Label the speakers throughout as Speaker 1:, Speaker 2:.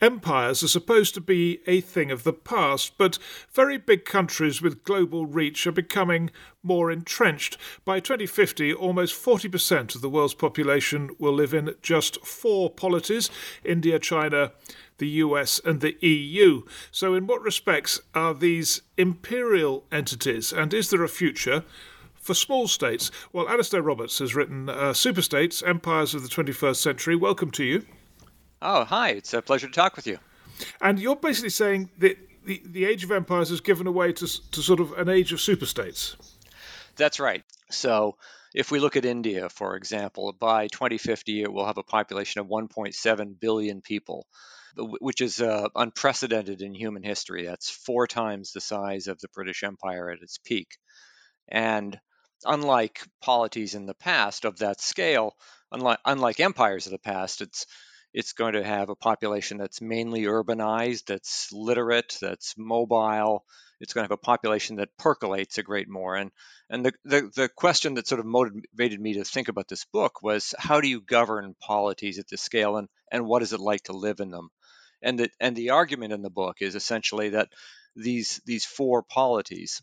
Speaker 1: Empires are supposed to be a thing of the past, but very big countries with global reach are becoming more entrenched. By 2050, almost 40% of the world's population will live in just four polities India, China, the US, and the EU. So, in what respects are these imperial entities, and is there a future? For small states, well, Alasdair Roberts has written uh, Superstates, Empires of the 21st Century. Welcome to you.
Speaker 2: Oh, hi. It's a pleasure to talk with you.
Speaker 1: And you're basically saying that the, the age of empires has given away to, to sort of an age of superstates.
Speaker 2: That's right. So if we look at India, for example, by 2050, it will have a population of 1.7 billion people, which is uh, unprecedented in human history. That's four times the size of the British Empire at its peak. And unlike polities in the past of that scale, unlike, unlike empires of the past, it's it's going to have a population that's mainly urbanized, that's literate, that's mobile. It's going to have a population that percolates a great more. And and the, the, the question that sort of motivated me to think about this book was how do you govern polities at this scale and, and what is it like to live in them? And the, and the argument in the book is essentially that these these four polities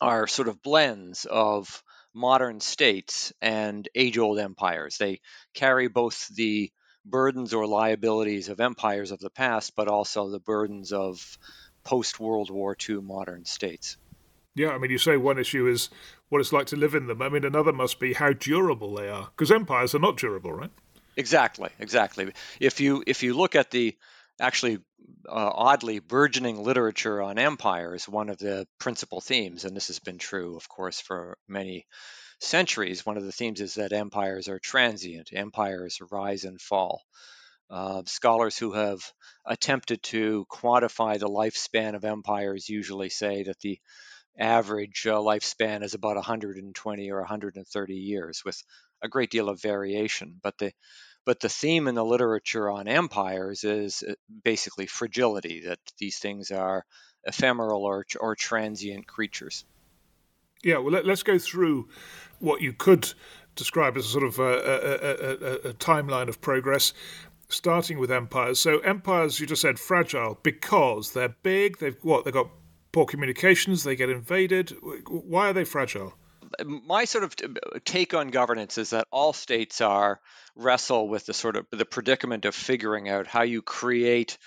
Speaker 2: are sort of blends of modern states and age-old empires. They carry both the burdens or liabilities of empires of the past, but also the burdens of post World War II modern states.
Speaker 1: Yeah, I mean, you say one issue is what it's like to live in them. I mean, another must be how durable they are, because empires are not durable, right?
Speaker 2: Exactly, exactly. If you if you look at the actually uh, oddly burgeoning literature on empires, one of the principal themes, and this has been true, of course, for many centuries, one of the themes is that empires are transient, empires rise and fall. Uh, scholars who have attempted to quantify the lifespan of empires usually say that the average uh, lifespan is about 120 or 130 years, with a great deal of variation. But the but the theme in the literature on empires is uh, basically fragility, that these things are ephemeral or, or transient creatures.
Speaker 1: Yeah, well, let, us go through what you could describe as a sort of a, a, a, a, timeline of progress, starting with empires. So empires, you just said fragile because they're big. They've what? They've got poor communications. They get invaded. Why are they fragile?
Speaker 2: My sort of uh, take on governance is that all states are wrestle with the sort of the predicament of figuring out how you create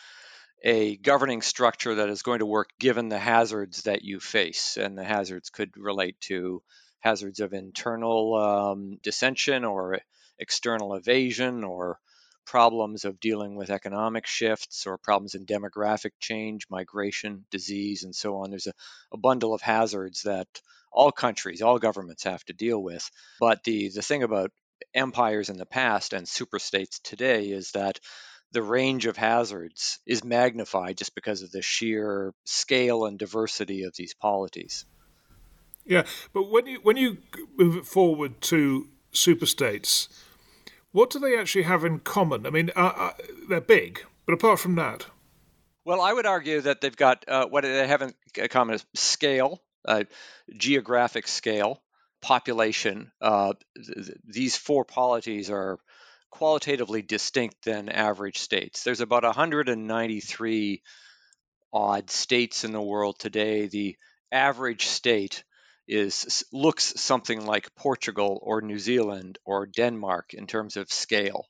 Speaker 2: a governing structure that is going to work given the hazards that you face. And the hazards could relate to hazards of internal um, dissension or external evasion or problems of dealing with economic shifts or problems in demographic change, migration, disease, and so on. There's a, a bundle of hazards that all countries, all governments have to deal with. But the, the thing about empires in the past and superstates today is that the range of hazards is magnified just because of the sheer scale and diversity of these polities.
Speaker 1: Yeah, but when you when you move it forward to superstates, what do they actually have in common? I mean, uh, uh, they're big, but apart from that,
Speaker 2: Well, I would argue that they've got uh, what they have in common is scale, uh, geographic scale, population. Uh, th- these four polities are qualitatively distinct than average states. There's about 193 odd states in the world today. The average state is looks something like Portugal or New Zealand or Denmark in terms of scale.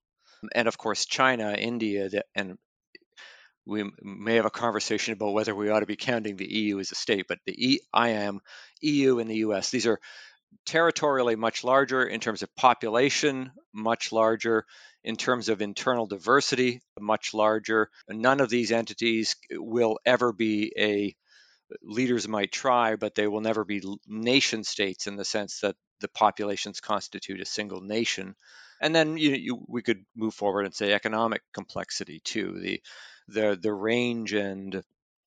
Speaker 2: And of course, China, India, and we may have a conversation about whether we ought to be counting the EU as a state, but the e, am EU, and the US, these are territorially much larger in terms of population, much larger in terms of internal diversity, much larger. None of these entities will ever be a leaders might try, but they will never be nation states in the sense that the populations constitute a single nation. And then you, you, we could move forward and say economic complexity too, the the the range and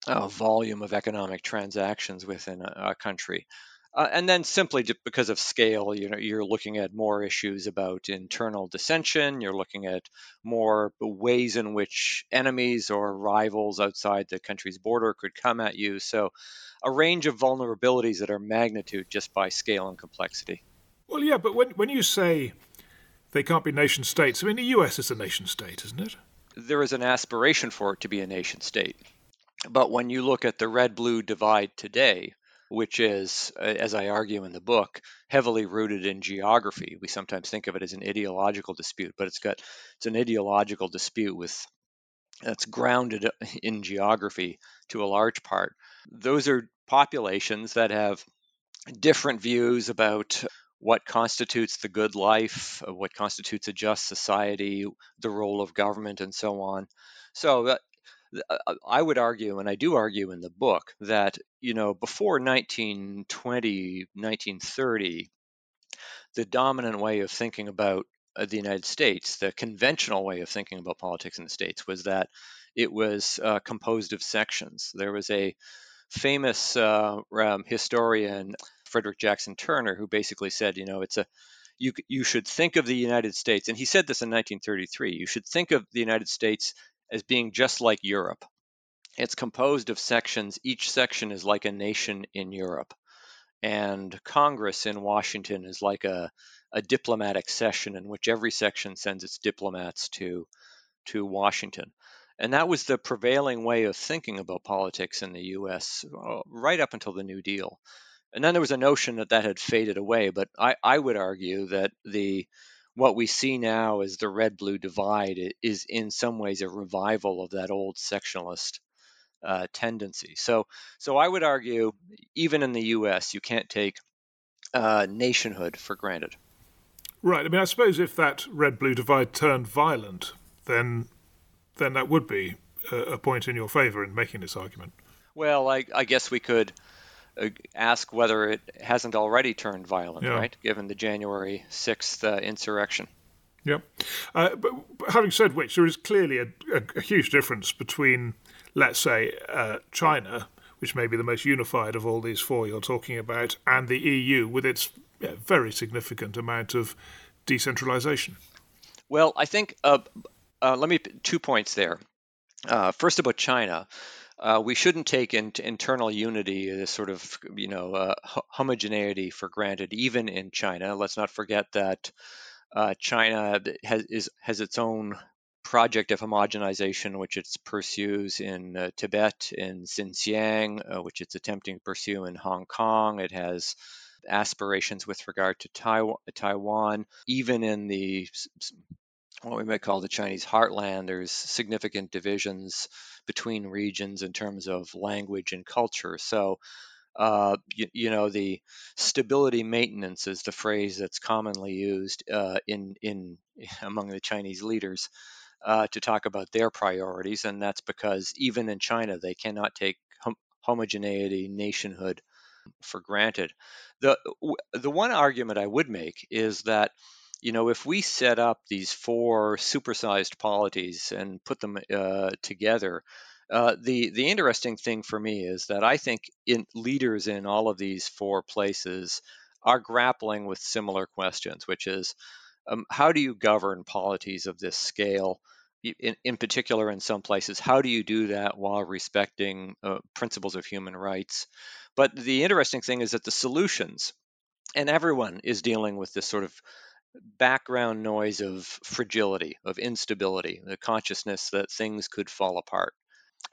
Speaker 2: uh, volume of economic transactions within a, a country. Uh, and then simply because of scale, you know, you're looking at more issues about internal dissension. You're looking at more ways in which enemies or rivals outside the country's border could come at you. So, a range of vulnerabilities that are magnitude just by scale and complexity.
Speaker 1: Well, yeah, but when when you say they can't be nation states, I mean, the U.S. is a nation state, isn't it?
Speaker 2: There is an aspiration for it to be a nation state. But when you look at the red blue divide today, which is, uh, as I argue in the book, heavily rooted in geography. We sometimes think of it as an ideological dispute, but it's got it's an ideological dispute with that's grounded in geography to a large part. Those are populations that have different views about what constitutes the good life, uh, what constitutes a just society, the role of government, and so on. So uh, uh, uh, I would argue, and I do argue in the book, that you know before 1920, 1930, the dominant way of thinking about uh, the United States, the conventional way of thinking about politics in the states, was that it was uh, composed of sections. There was a famous uh, um, historian, Frederick Jackson Turner, who basically said, you know, it's a you, you should think of the United States, and he said this in 1933. You should think of the United States as being just like Europe. It's composed of sections. Each section is like a nation in Europe. And Congress in Washington is like a, a diplomatic session in which every section sends its diplomats to, to Washington. And that was the prevailing way of thinking about politics in the US uh, right up until the New Deal. And then there was a notion that that had faded away. But I, I would argue that the what we see now as the red blue divide is in some ways a revival of that old sectionalist uh, tendency. So, so I would argue, even in the U.S., you can't take uh, nationhood for granted.
Speaker 1: Right. I mean, I suppose if that red blue divide turned violent, then then that would be a, a point in your favour in making this argument.
Speaker 2: Well, I, I guess we could ask whether it hasn't already turned violent, yeah. right? Given the January 6th uh, insurrection.
Speaker 1: Yeah. Uh, but, but, having said which, there is clearly a, a, a huge difference between, let's say, uh, China, which may be the most unified of all these four you're talking about, and the EU with its yeah, very significant amount of decentralization.
Speaker 2: Well, I think, uh, uh, let me, two points there. first, about China uh, we shouldn't take in, internal unity, this sort of you know uh, homogeneity for granted, even in China. Let's not forget that uh, China has is, has its own project of homogenization, which it pursues in uh, Tibet, in Xinjiang, uh, which it's attempting to pursue in Hong Kong. It has aspirations with regard to Taiwan, Taiwan even in the what we might call the Chinese heartland, there's significant divisions between regions in terms of language and culture. So, uh, you, you, know, the stability maintenance is the phrase that's commonly used uh, in in among the Chinese leaders uh, to talk about their priorities, and that's because even in China they cannot take hom- homogeneity, nationhood for granted. the The one argument I would make is that you know, if we set up these four supersized polities and put them uh, together, uh, the the interesting thing for me is that I think in leaders in all of these four places are grappling with similar questions, which is um, how do you govern polities of this scale in, in particular in some places. How do you do that while respecting uh, principles of human rights? But the interesting thing is that the solutions, and everyone is dealing with this sort of background noise of fragility, of instability, the consciousness that things could fall apart.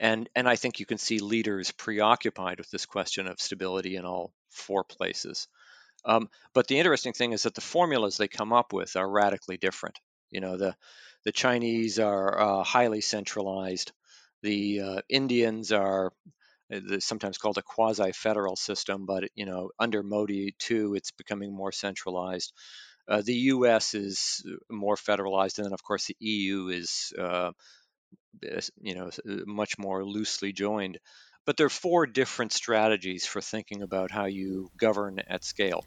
Speaker 2: And, and I think you can see leaders preoccupied with this question of stability in all four places. Um, but the interesting thing is that the formulas they come up with are radically different. You know, the the Chinese are uh, highly centralized. The uh, Indians are uh, sometimes called a quasi-federal system, but you know, under Modi too, it's becoming more centralized. Uh, the U.S. is more federalized, and then of course the EU is, uh, you know, much more loosely joined. But there are four different strategies for thinking about how you govern at scale.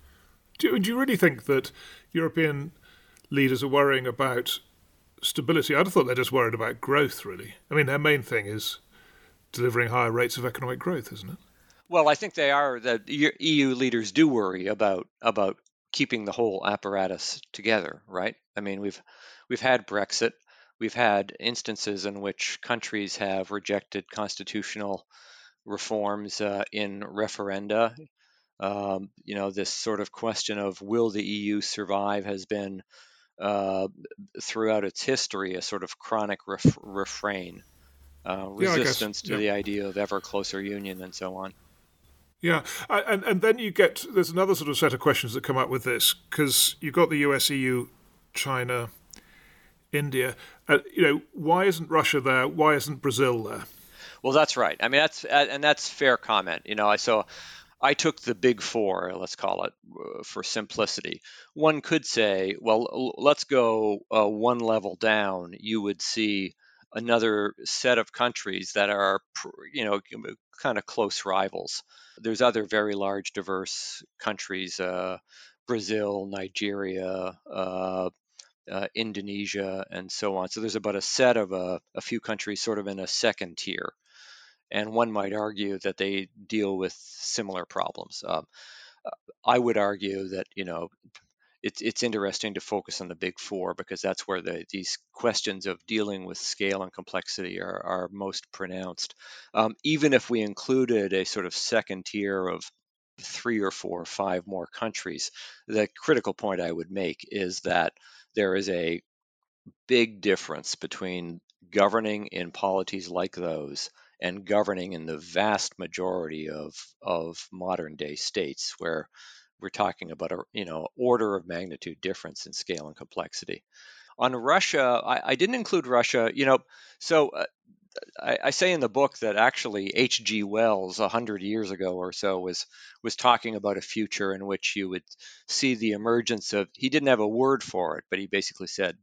Speaker 1: Do, do you really think that European leaders are worrying about stability? I'd have thought they're just worried about growth, really. I mean, their main thing is delivering higher rates of economic growth, isn't it?
Speaker 2: Well, I think they are. The EU leaders do worry about about keeping the whole apparatus together, right? I mean, we've we've had Brexit, we've had instances in which countries have rejected constitutional reforms uh, in referenda. Um, you know, this sort of question of will the EU survive has been uh, throughout its history a sort of chronic ref- refrain, uh, resistance yeah, to yeah. the idea of ever closer union and so on.
Speaker 1: Yeah, and and then you get there's another sort of set of questions that come up with this because you've got the US, EU, China, India. Uh, you know, why isn't Russia there? Why isn't Brazil there?
Speaker 2: Well, that's right. I mean, that's and that's fair comment. You know, I saw I took the big four, let's call it, uh, for simplicity. One could say, well, let's go uh, one level down. You would see another set of countries that are, you know, kind of close rivals. There's other very large, diverse countries uh, Brazil, Nigeria, uh, uh, Indonesia, and so on. So there's about a set of a, a few countries sort of in a second tier and one might argue that they deal with similar problems. Um, I would argue that you know it's it's interesting to focus on the big four because that's where the these questions of dealing with scale and complexity are, are most pronounced. Um, even if we included a sort of second tier of three or four or five more countries, the critical point I would make is that there is a big difference between governing in polities like those and governing in the vast majority of, of modern day states where we're talking about a you know order of magnitude difference in scale and complexity. On Russia, I, I didn't include Russia. You know, so uh, I, I, say in the book that actually H.G. Wells, hundred years ago or so, was was talking about a future in which you would see the emergence of. He didn't have a word for it, but he basically said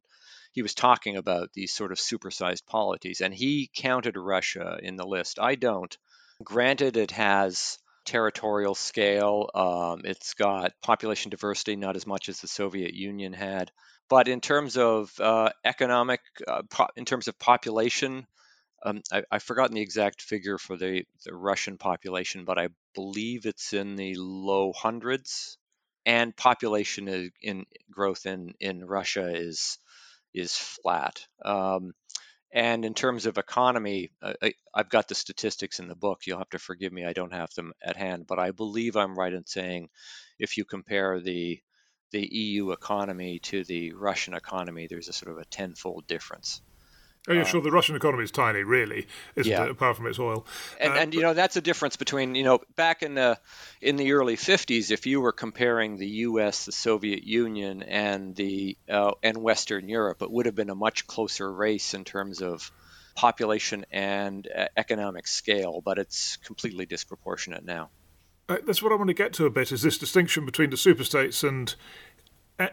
Speaker 2: he was talking about these sort of supersized polities, and he counted Russia in the list. I don't. Granted, it has territorial scale. Um, it's got population diversity, not as much as the Soviet Union had. But in terms of uh, economic, uh, po- in terms of population, um, I, have forgotten the exact figure for the, the Russian population, but I believe it's in the low hundreds. And population in growth in, in Russia is is flat. Um, and in terms of economy, I, have got the statistics in the book. You'll have to forgive me; I don't have them at hand, but I believe I'm right in saying, if you compare the the EU economy to the Russian economy, there's a sort of a tenfold difference.
Speaker 1: Oh yeah, sure. The Russian economy is tiny, really, isn't yeah. it? Apart from its oil,
Speaker 2: and, uh, and you know that's a difference between you know back in the in the early '50s, if you were comparing the U.S., the Soviet Union, and the uh, and Western Europe, it would have been a much closer race in terms of population and uh, economic scale, but it's completely disproportionate now.
Speaker 1: Uh, that's what I want to get to a bit is this distinction between the superstates and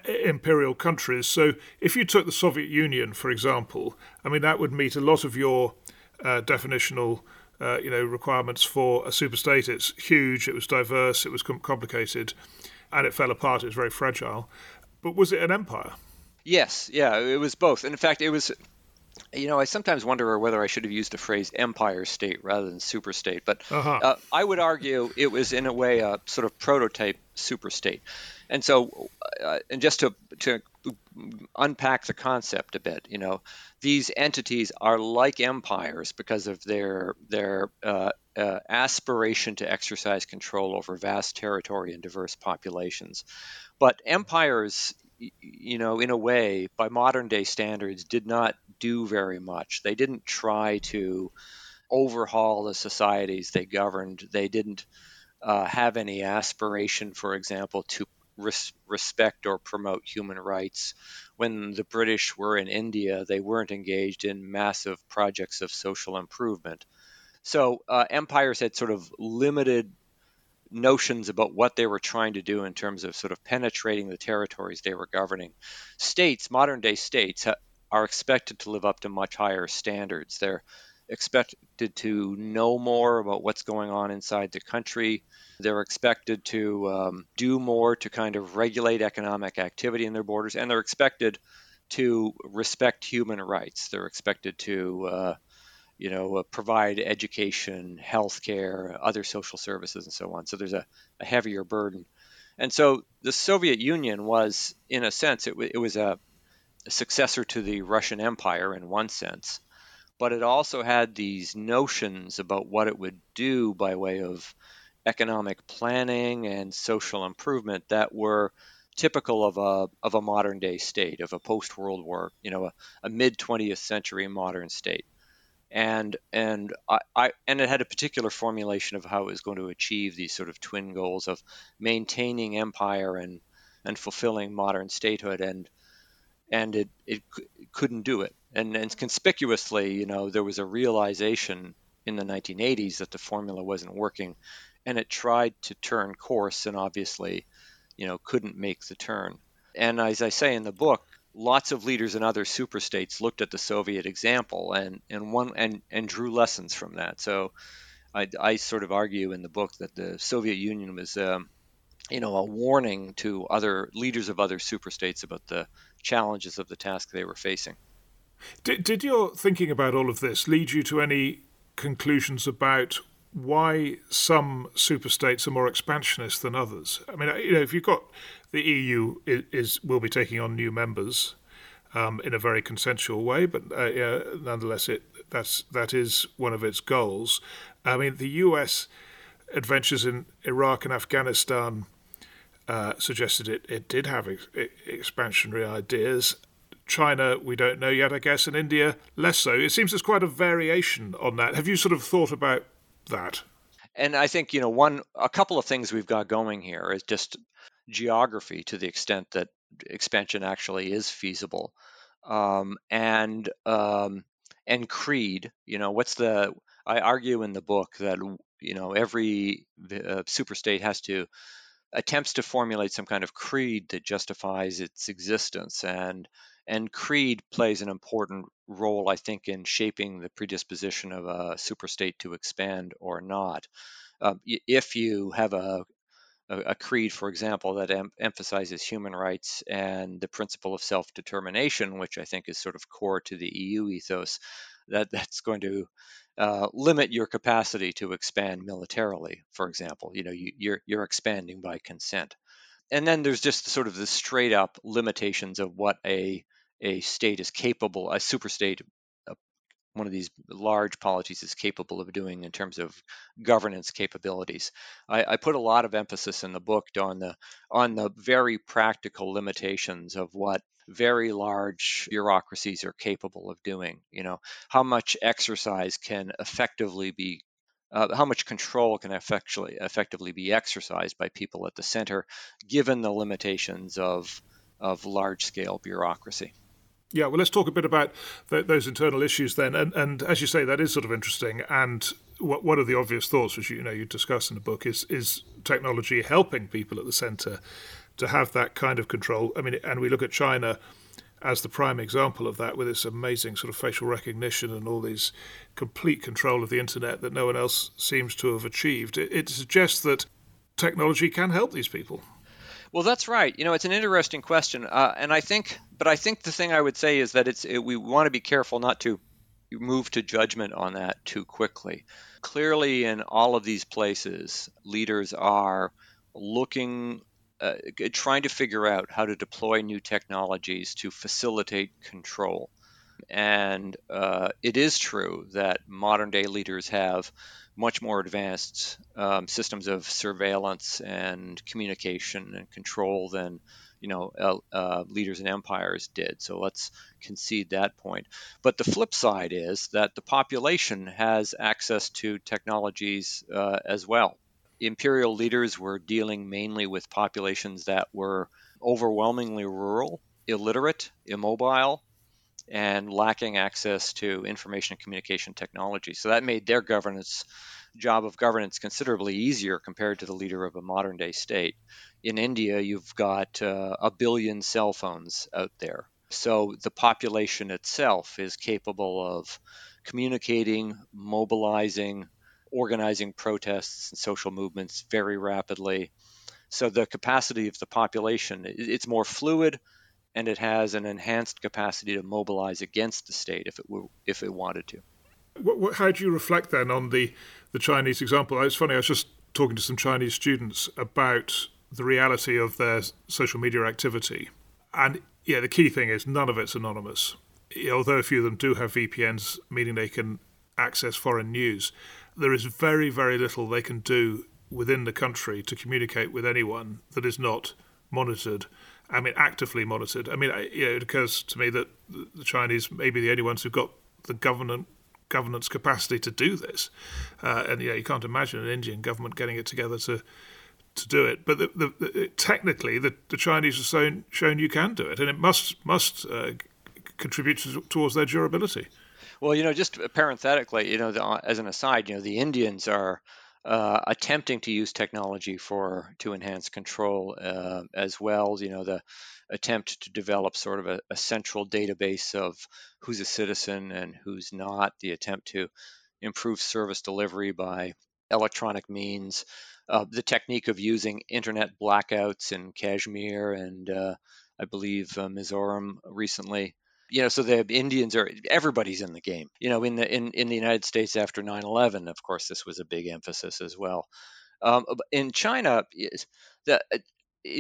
Speaker 1: imperial countries. So if you took the Soviet Union, for example, I mean that would meet a lot of your uh, definitional. Uh, you know requirements for a superstate. It's huge. It was diverse. It was com- complicated, and it fell apart. It was very fragile. But was it an empire?
Speaker 2: Yes. Yeah. It was both. And in fact, it was you know, I sometimes wonder whether I should have used the phrase empire state rather than superstate. But
Speaker 1: Uh-huh.
Speaker 2: uh, I would argue it was, in a way, a sort of prototype superstate. And so, uh, and just to, to unpack the concept a bit, you know, these entities are like empires because of their their uh, uh, aspiration to exercise control over vast territory and diverse populations. But empires, you know, in a way, by modern day standards, did not do very much. They didn't try to overhaul the societies they governed. They didn't uh, have any aspiration, for example, to res- respect or promote human rights. When the British were in India, they weren't engaged in massive projects of social improvement. So uh, empires had sort of limited notions about what they were trying to do in terms of sort of penetrating the territories they were governing. States, modern day states, ha- are expected to live up to much higher standards. They're expected to know more about what's going on inside the country. They're expected to um, do more to kind of regulate economic activity in their borders, and they're expected to respect human rights. They're expected to uh, you know, uh, provide education, healthcare, other social services, and so on. So there's a, a heavier burden. And so the Soviet Union was, in a sense, it, w- it was a, a successor to the Russian Empire in one sense, but it also had these notions about what it would do by way of economic planning and social improvement that were typical of a of a modern day state, of a post World War, you know, a, a mid 20th century modern state. And and I, I and it had a particular formulation of how it was going to achieve these sort of twin goals of maintaining empire and and fulfilling modern statehood and and it it c- couldn't do it and and conspicuously you know there was a realization in the 1980s that the formula wasn't working and it tried to turn course and obviously you know couldn't make the turn and as I say in the book lots of leaders in other superstates looked at the Soviet example and and one and and drew lessons from that. So I, I sort of argue in the book that the Soviet Union was um, you know a warning to other leaders of other superstates about the challenges of the task they were facing.
Speaker 1: Did, did your thinking about all of this lead you to any conclusions about why some superstates are more expansionist than others? I mean, you know, if you've got the EU is, is will be taking on new members um, in a very consensual way, but uh, yeah, nonetheless, it that's that is one of its goals. I mean, the US adventures in Iraq and Afghanistan uh, suggested it, it did have ex- expansionary ideas. China, we don't know yet, I guess, and India, less so. It seems there's quite a variation on that. Have you sort of thought about that?
Speaker 2: And I think you know one a couple of things we've got going here is just geography to the extent that expansion actually is feasible, um, and um, and creed. You know, what's the I argue in the book that you know every uh, superstate has to attempts to formulate some kind of creed that justifies its existence and and creed plays an important role i think in shaping the predisposition of a superstate to expand or not um, if you have a a, creed, for example, that em- emphasizes human rights and the principle of self-determination, which I think is sort of core to the EU ethos, that that's going to uh, limit your capacity to expand militarily. For example, you know you, you're you're expanding by consent, and then there's just sort of the straight up limitations of what a a state is capable, a superstate one of these large polities is capable of doing in terms of governance capabilities. I, I, put a lot of emphasis in the book on the on the very practical limitations of what very large bureaucracies are capable of doing. You know, how much exercise can effectively be uh, how much control can effectively effectively be exercised by people at the center, given the limitations of of large scale bureaucracy.
Speaker 1: Yeah, well, let's talk a bit about th- those internal issues then. And, and as you say, that is sort of interesting. And one of the obvious thoughts, which you know you discuss in the book, is is technology helping people at the centre to have that kind of control. I mean, and we look at China as the prime example of that, with its amazing sort of facial recognition and all these complete control of the internet that no one else seems to have achieved. It, it suggests that technology can help these people.
Speaker 2: Well, that's right. You know, it's an interesting question, uh, and I think, but I think the thing I would say is that it's it, we want to be careful not to move to judgment on that too quickly. Clearly, in all of these places, leaders are looking, uh, trying to figure out how to deploy new technologies to facilitate control. And uh, it is true that modern day leaders have much more advanced um, systems of surveillance and communication and control than you know uh, uh, leaders and empires did. So let's concede that point. But the flip side is that the population has access to technologies uh, as well. Imperial leaders were dealing mainly with populations that were overwhelmingly rural, illiterate, immobile, and lacking access to information and communication technology. So that made their governance job of governance considerably easier compared to the leader of a modern day state. In India, you've got uh, a billion cell phones out there. So the population itself is capable of communicating, mobilizing, organizing protests and social movements very rapidly. So the capacity of the population, it's more fluid, and it has an enhanced capacity to mobilize against the state if it were, if it wanted to.
Speaker 1: How do you reflect then on the, the Chinese example? It's funny, I was just talking to some Chinese students about the reality of their social media activity. And yeah, the key thing is none of it's anonymous. Although a few of them do have VPNs, meaning they can access foreign news, there is very, very little they can do within the country to communicate with anyone that is not monitored I mean, actively monitored. I mean, you know, it occurs to me that the Chinese may be the only ones who've got the government governance capacity to do this. Uh, and yeah, you can't imagine an Indian government getting it together to to do it. But the, the, the, technically, the, Chinese have shown, shown you can do it, and it must must uh, contribute to, towards their durability.
Speaker 2: Well, you know, just parenthetically, you know, the, as an aside, you know, the Indians are uh, attempting to use technology for to enhance control uh, as well. You know, the attempt to develop sort of a, a, central database of who's a citizen and who's not. The attempt to improve service delivery by electronic means. Uh, the technique of using internet blackouts in Kashmir and uh, I believe uh, Mizoram recently you know so the indians are everybody's in the game. You know in the in, in the united states after 9-11 of course this was a big emphasis as well. Um, in china the, uh,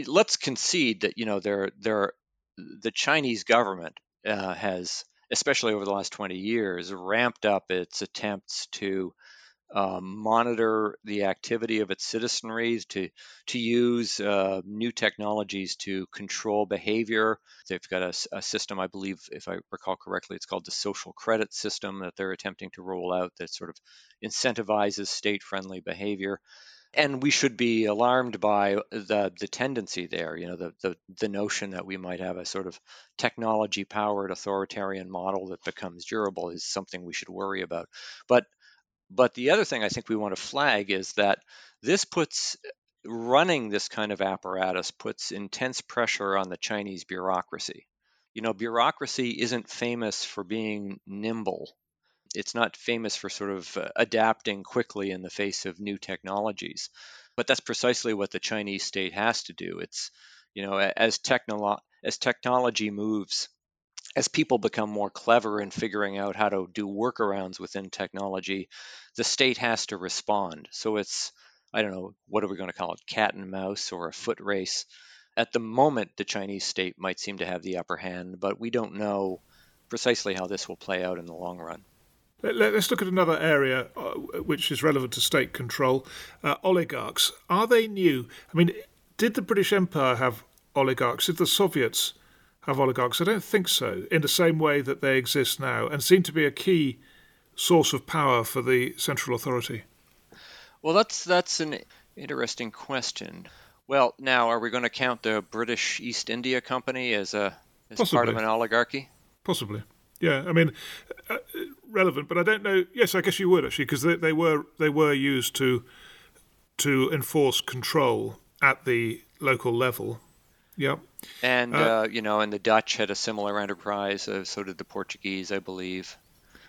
Speaker 2: let's concede that you know there there the chinese government uh, has especially over the last 20 years ramped up its attempts to um, monitor the activity of its citizenry, to to use uh, new technologies to control behavior. They've got a, a, system, I believe, if I recall correctly, it's called the social credit system that they're attempting to roll out that sort of incentivizes state-friendly behavior. And we should be alarmed by the the tendency there. You know, the the, the notion that we might have a sort of technology-powered authoritarian model that becomes durable is something we should worry about. But but the other thing I think we want to flag is that this puts running this kind of apparatus puts intense pressure on the Chinese bureaucracy. You know, bureaucracy isn't famous for being nimble. It's not famous for sort of uh, adapting quickly in the face of new technologies. But that's precisely what the Chinese state has to do. It's, you know, as technolo- as technology moves as people become more clever in figuring out how to do workarounds within technology, the state has to respond. So it's, I don't know, what are we going to call it, cat and mouse or a foot race? At the moment, the Chinese state might seem to have the upper hand, but we don't know precisely how this will play out in the long run.
Speaker 1: Let's look at another area uh, which is relevant to state control. Uh, oligarchs. Are they new? I mean, did the British Empire have oligarchs? Did the Soviets have oligarchs? I don't think so, in the same way that they exist now and seem to be a key source of power for the central authority.
Speaker 2: Well, that's that's an interesting question. Well, now are we going to count the British East India Company as a as Possibly. part of an oligarchy?
Speaker 1: Possibly. Yeah, I mean, uh, relevant, but I don't know. Yes, I guess you would actually, because they, they were they were used to to enforce control at the local level. Yep.
Speaker 2: And uh, uh, you know, and the Dutch had a similar enterprise. Uh, so did the Portuguese, I believe.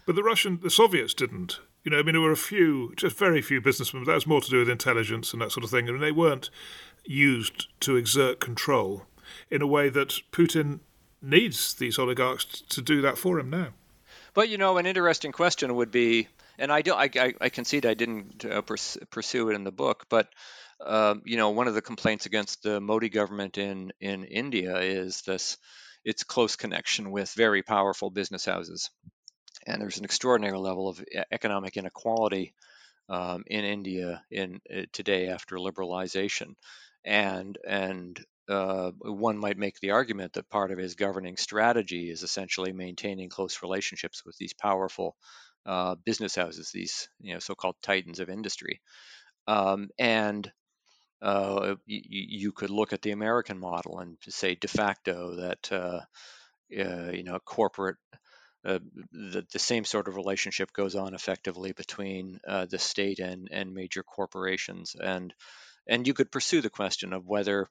Speaker 1: But the Russian, the Soviets didn't. You know, I mean, there were a few, just very few businessmen. But that was more to do with intelligence and that sort of thing. I and mean, they weren't used to exert control in a way that Putin needs these oligarchs to do that for him now.
Speaker 2: But you know, an interesting question would be, and I do, I, I, I concede I didn't uh, pursue it in the book, but um, you know, one of the complaints against the Modi government in in India is this its close connection with very powerful business houses, and there's an extraordinary level of economic inequality um, in India in uh, today after liberalization, and and uh, one might make the argument that part of his governing strategy is essentially maintaining close relationships with these powerful uh, business houses, these you know so-called titans of industry, um, and uh, you, you, could look at the American model and say de facto that uh, uh, you know corporate uh, the, the, same sort of relationship goes on effectively between uh, the state and, and major corporations. And and you could pursue the question of whether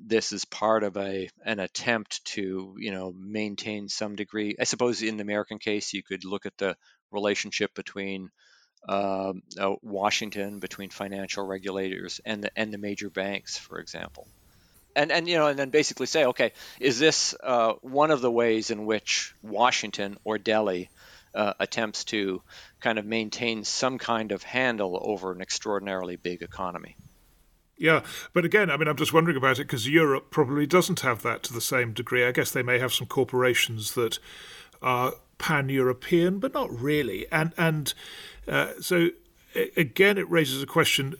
Speaker 2: this is part of a an attempt to you know maintain some degree. I suppose in the american case you could look at the relationship between uh, uh, washington between financial regulators and the and the major banks for example and and you know and then basically say okay is this uh, one of the ways in which washington or delhi uh, attempts to kind of maintain some kind of handle over an extraordinarily big economy
Speaker 1: yeah, but again, I mean, I'm just wondering about it because Europe probably doesn't have that to the same degree. I guess they may have some corporations that are pan-European, but not really. And and uh, so again, it raises a question.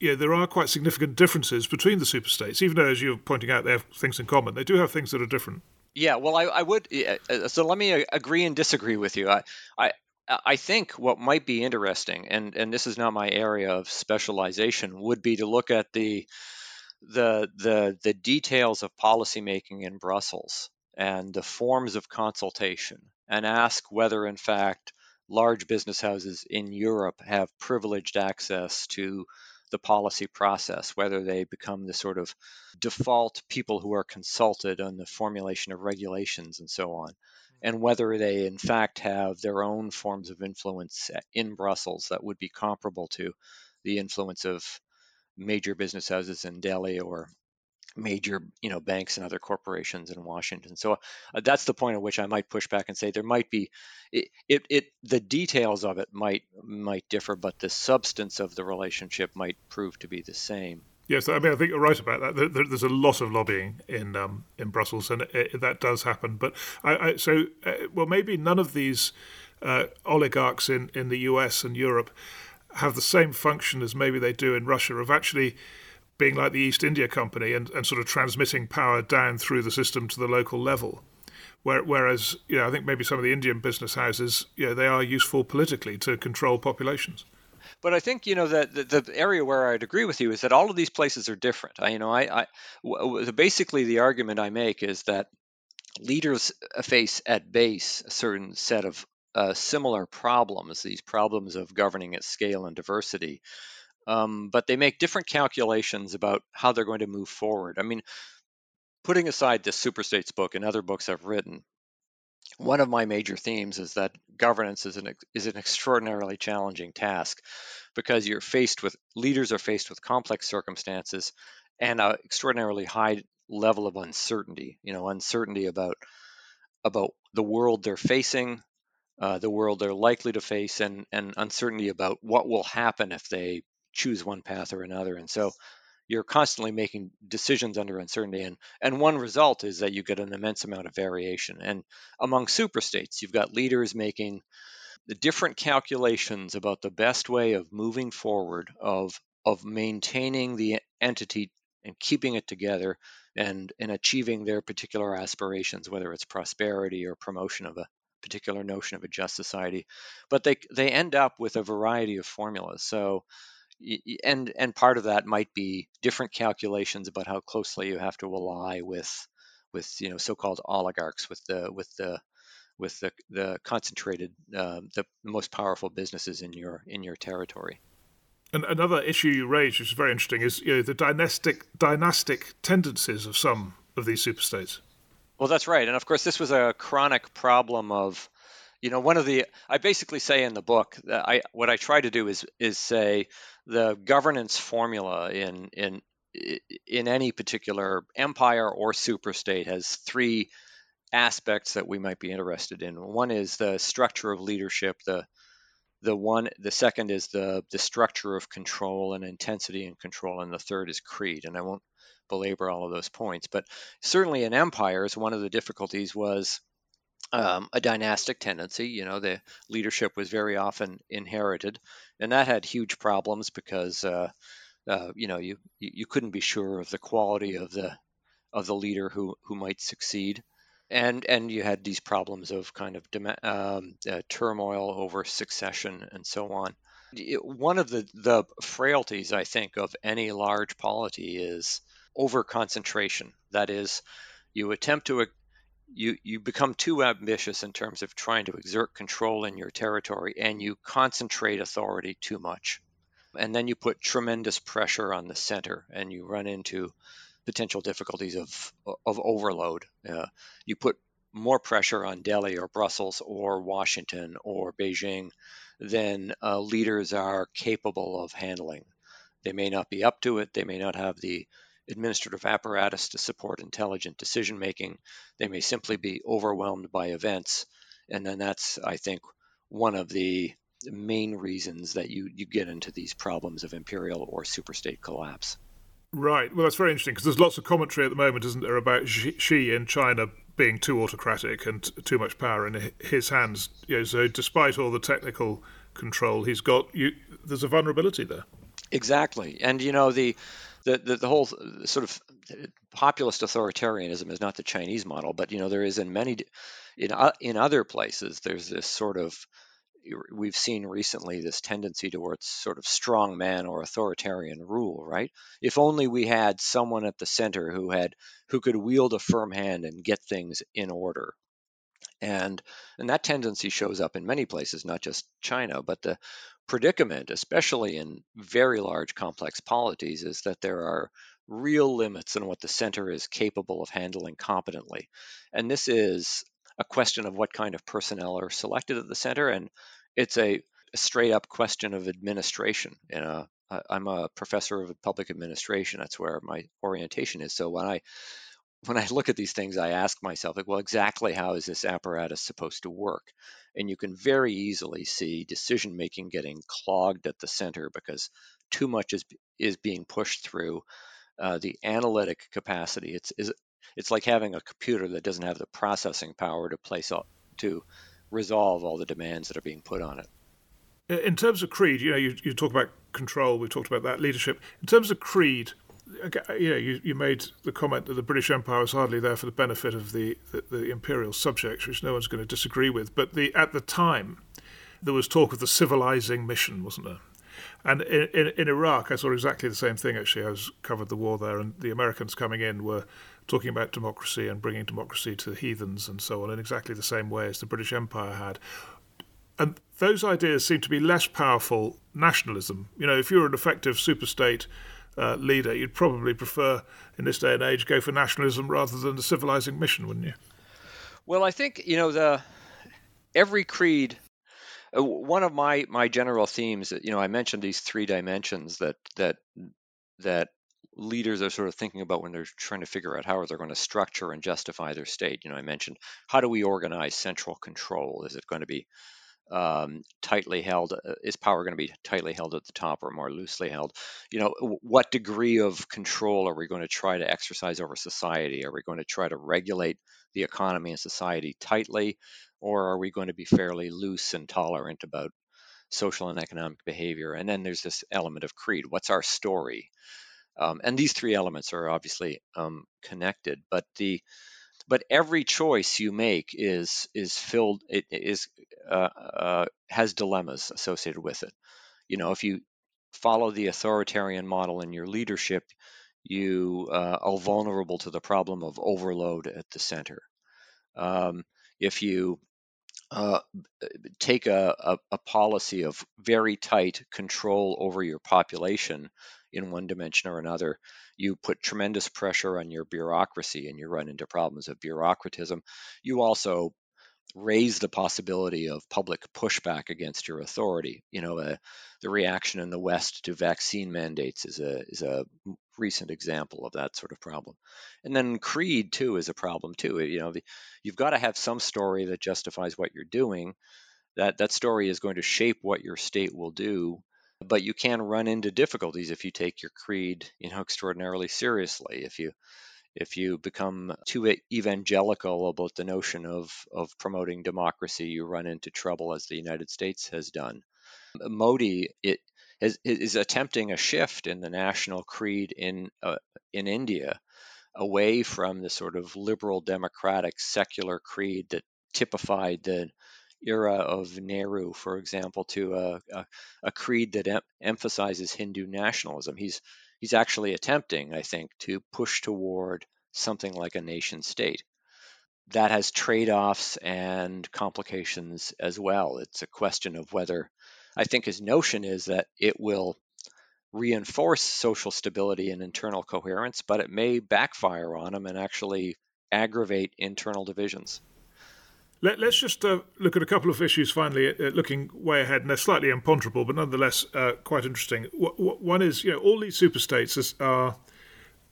Speaker 1: Yeah, there are quite significant differences between the superstates, even though, as you're pointing out, they have things in common. They do have things that are different.
Speaker 2: Yeah, well, I, I would. Uh, so let me agree and disagree with you. I, I, I think what might be interesting, and, and this is not my area of specialization, would be to look at the the the the details of policymaking in Brussels and the forms of consultation, and ask whether, in fact, large business houses in Europe have privileged access to the policy process, whether they become the sort of default people who are consulted on the formulation of regulations and so on and mm-hmm. whether they in fact have their own forms of influence in Brussels that would be comparable to the influence of major business houses in Delhi or major you know banks and other corporations in Washington. So uh, that's the point at which I might push back and say there might be it, it, it the details of it might might differ, but the substance of the relationship might prove to be the same.
Speaker 1: Yes, I mean I think you're right about that. there's a lot of lobbying in um, in Brussels, and it, that does happen. But I, I so uh, well maybe none of these uh, oligarchs in in the U.S. and Europe have the same function as maybe they do in Russia of actually being like the East India Company and, and sort of transmitting power down through the system to the local level. Where, whereas, you know, I think maybe some of the Indian business houses, you know, they are useful politically to control populations.
Speaker 2: But I think you know that the, the, area where I'd agree with you is that all of these places are different. I, you know, I, I w- basically the argument I make is that leaders face at base a certain set of uh, similar problems. These problems of governing at scale and diversity, um, but they make different calculations about how they're going to move forward. I mean, putting aside this superstates book and other books I've written, one of my major themes is that governance is an is an extraordinarily challenging task because you're faced with leaders are faced with complex circumstances and an extraordinarily high level of uncertainty. You know, uncertainty about about the world they're facing, uh, the world they're likely to face, and and uncertainty about what will happen if they choose one path or another. And so you're constantly making decisions under uncertainty and and one result is that you get an immense amount of variation. And among superstates you've got leaders making the different calculations about the best way of moving forward of of maintaining the entity and keeping it together and and achieving their particular aspirations whether it's prosperity or promotion of a particular notion of a just society. But they they end up with a variety of formulas. So and and part of that might be different calculations about how closely you have to ally with with you know so-called oligarchs with the with the with the, the concentrated uh, the most powerful businesses in your in your territory.
Speaker 1: And another issue you raise, which is very interesting, is you know, the dynastic dynastic tendencies of some of these superstates.
Speaker 2: Well, that's right, and of course, this was a chronic problem of You know, one of the I basically say in the book that I what I try to do is is say the governance formula in in in any particular empire or superstate has three aspects that we might be interested in. One is the structure of leadership, the the one the second is the the structure of control and intensity and control and the third is creed and i won't belabor all of those points but certainly in empires one of the difficulties was um, a dynastic tendency. You know, the leadership was very often inherited, and that had huge problems because uh, uh, you know you you couldn't be sure of the quality of the of the leader who who might succeed, and and you had these problems of kind of um, uh, turmoil over succession and so on. One of the the frailties I think of any large polity is over concentration. That is, you attempt to you you become too ambitious in terms of trying to exert control in your territory and you concentrate authority too much and then you put tremendous pressure on the center and you run into potential difficulties of of overload uh, you put more pressure on Delhi or Brussels or Washington or Beijing than uh, leaders are capable of handling. They may not be up to it. They may not have the administrative apparatus to support intelligent decision making. They may simply be overwhelmed by events. And then that's, I think, one of the main reasons that you, you get into these problems of imperial or superstate collapse.
Speaker 1: Right. Well, that's very interesting because there's lots of commentary at the moment, isn't there, about Xi in China being too autocratic and too much power in his hands. You know, so, despite all the technical control he's got, you, there's a vulnerability there.
Speaker 2: Exactly, and you know the the, the, the whole sort of populist authoritarianism is not the Chinese model, but you know there is in many in uh, in other places there's this sort of we've seen recently this tendency towards sort of strong man or authoritarian rule right? If only we had someone at the center who had who could wield a firm hand and get things in order. And and that tendency shows up in many places not just china but the predicament, especially in very large complex polities, is that there are real limits on what the center is capable of handling competently. And this is a question of what kind of personnel are selected at the center, and it's a, a straight up question of administration. You know, I'm a professor of public administration. That's where my orientation is. So when I when I look at these things, I ask myself, like, well, exactly how is this apparatus supposed to work? And you can very easily see decision making getting clogged at the center because too much is is being pushed through uh, the analytic capacity. It's is it's like having a computer that doesn't have the processing power to place all, to resolve all the demands that are being put on it.
Speaker 1: In terms of creed, you know, you, you talk about control. We talked about that leadership. In terms of creed, you uh, know, you, you made the comment that the British Empire was hardly there for the benefit of the, the, the imperial subjects, which no one's going to disagree with. But the, at the time, there was talk of the civilizing mission, wasn't there? And in, in, in, Iraq, I saw exactly the same thing. Actually, I was covered the war there, and the Americans coming in were talking about democracy and bringing democracy to the heathens and so on, in exactly the same way as the British Empire had. And those ideas seem to be less powerful nationalism. You know, if you're an effective superstate uh, leader, you'd probably prefer, in this day and age, go for nationalism rather than the civilizing mission, wouldn't you?
Speaker 2: Well, I think you know the every creed. Uh, one of my my general themes, you know, I mentioned these three dimensions that that that leaders are sort of thinking about when they're trying to figure out how are they're going to structure and justify their state. You know, I mentioned how do we organize central control? Is it going to be um, tightly held? Uh, is power going to be tightly held at the top or more loosely held? You know, what degree of control are we going to try to exercise over society? Are we going to try to regulate the economy and society tightly, or are we going to be fairly loose and tolerant about social and economic behavior? And then there's this element of creed. What's our story? Um, and these three elements are obviously um, connected, but the but every choice you make is is filled it is uh, uh, has dilemmas associated with it. You know if you follow the authoritarian model in your leadership you uh, are vulnerable to the problem of overload at the center. Um, if you uh, take a, a, a, policy of very tight control over your population in one dimension or another, you put tremendous pressure on your bureaucracy and you run into problems of bureaucratism. You also raise the possibility of public pushback against your authority. You know, uh, the reaction in the West to vaccine mandates is a is a recent example of that sort of problem. And then creed too is a problem too. You know, the, you've got to have some story that justifies what you're doing. That that story is going to shape what your state will do. But you can run into difficulties if you take your creed, you know, extraordinarily seriously. If you if you become too evangelical about the notion of, of promoting democracy, you run into trouble, as the United States has done. Modi it, is, is attempting a shift in the national creed in, uh, in India away from the sort of liberal democratic secular creed that typified the era of Nehru, for example, to a, a, a creed that em- emphasizes Hindu nationalism. He's he's actually attempting, I think, to push toward something like a nation state. That has trade offs and complications as well. It's a question of whether, I think his notion is that it will reinforce social stability and internal coherence, but it may backfire on him and actually aggravate internal divisions.
Speaker 1: Let, us just uh, look at a couple of issues finally, uh, looking way ahead, and they're slightly imponderable, but nonetheless uh, quite interesting. W- w- one is, you know, all these superstates are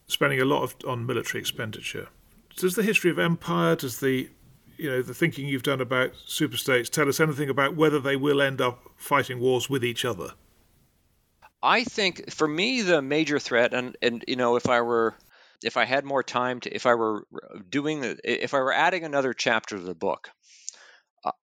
Speaker 1: spending a lot of, on military expenditure. Does the history of empire, does the, you know, the thinking you've done about superstates tell us anything about whether they will end up fighting wars with each other?
Speaker 2: I think, for me, the major threat, and and you know, if I were if I had more time to, if I were doing if I were adding another chapter to the book,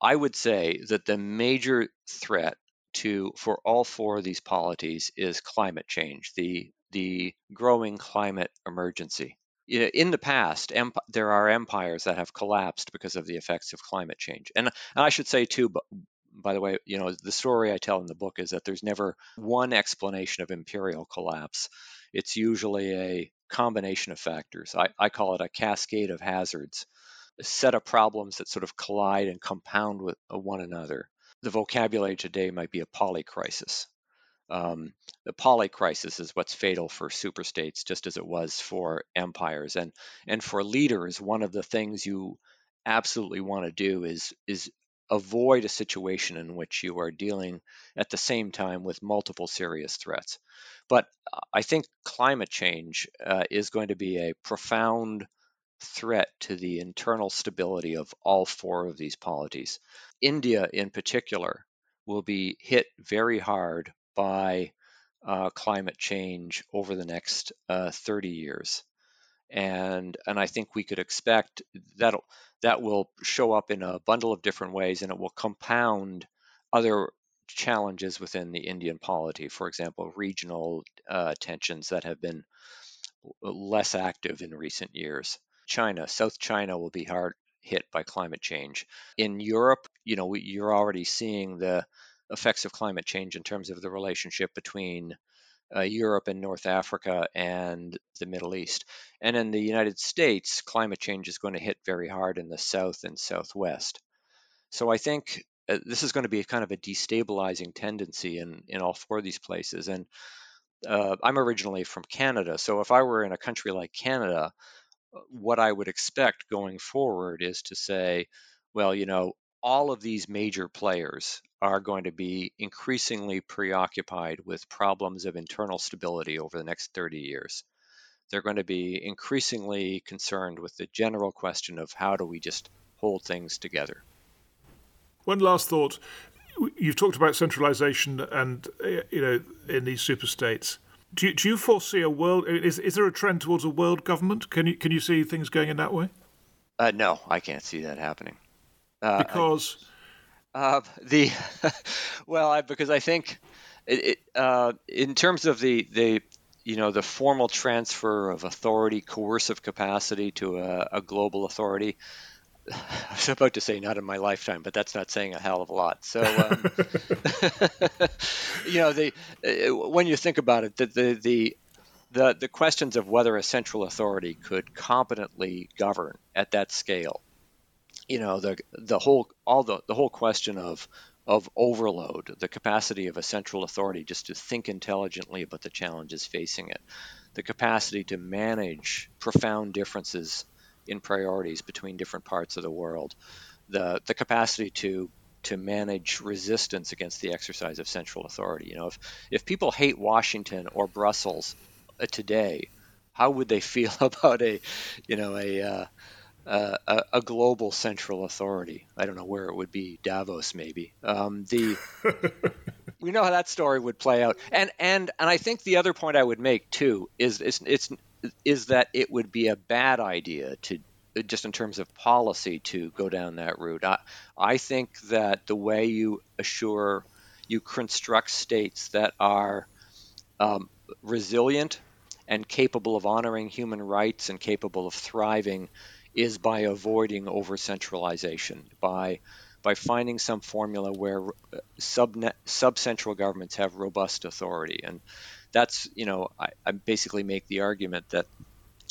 Speaker 2: I would say that the major threat to for all four of these polities is climate change, the the growing climate emergency. In the past, emp- there are empires that have collapsed because of the effects of climate change, and, and I should say too, by the way, you know, the story I tell in the book is that there's never one explanation of imperial collapse. It's usually a combination of factors. I, I call it a cascade of hazards, set of problems that sort of collide and compound with uh, one another. The vocabulary today might be a polycrisis. Um, the polycrisis is what's fatal for superstates, just as it was for empires. And and for leaders, one of the things you absolutely want to do is is avoid a situation in which you are dealing at the same time with multiple serious threats. But uh, I think climate change uh, is going to be a profound threat to the internal stability of all four of these polities. India, in particular, will be hit very hard by uh, climate change over the next uh, 30 years. And, and I think we could expect that that will show up in a bundle of different ways and it will compound other challenges within the Indian polity, for example, regional uh, tensions that have been less active in recent years. China, South China will be hard hit by climate change. In Europe, you know, we, you're already seeing the effects of climate change in terms of the relationship between uh, Europe and North Africa and the Middle East. And in the United States, climate change is going to hit very hard in the South and Southwest. So I think uh, this is going to be kind of a destabilizing tendency in, in all four of these places. And uh, I'm originally from Canada. So if I were in a country like Canada, what I would expect going forward is to say, well, you know, all of these major players are going to be increasingly preoccupied with problems of internal stability over the next 30 years. They're going to be increasingly concerned with the general question of how do we just hold things together.
Speaker 1: One last thought. You've talked about centralization and, uh, you know, in these super states. Do you, do you foresee a world? Is, is there a trend towards a world government? Can you, can you see things going in that way?
Speaker 2: Uh, no, I can't see that happening.
Speaker 1: Uh, because.
Speaker 2: Uh, the well, I, because I think it, it, uh, in terms of the the you know the formal transfer of authority, coercive capacity to a, a global authority, I was about to say not in my lifetime, but that's not saying a hell of a lot. So, um, you know, the uh, when you think about it, the, the the the the questions of whether a central authority could competently govern at that scale, you know, the the whole all the the whole question of of overload, the capacity of a central authority just to think intelligently about the challenges facing it, the capacity to manage profound differences in priorities between different parts of the world. the the capacity to to manage resistance against the exercise of central authority. You know, if if people hate Washington or Brussels uh, today, how would they feel about a, you know, a uh, uh, a, global central authority? I don't know where it would be, Davos maybe. Um, the we know how that story would play out, and and and I think the other point I would make too is is it's is that it would be a bad idea to just in terms of policy to go down that route. I, I think that the way you assure you construct states that are um, resilient and capable of honoring human rights and capable of thriving is by avoiding over centralization, by by finding some formula where uh, sub sub-central governments have robust authority, and that's you know I, I basically make the argument that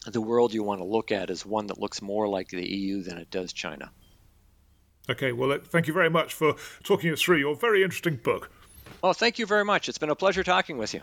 Speaker 2: the world you want to look at is one that looks more like the EU than it does China.
Speaker 1: Okay, well, thank you very much for talking us through your very interesting book.
Speaker 2: Well, thank you very much. It's been a pleasure talking with you.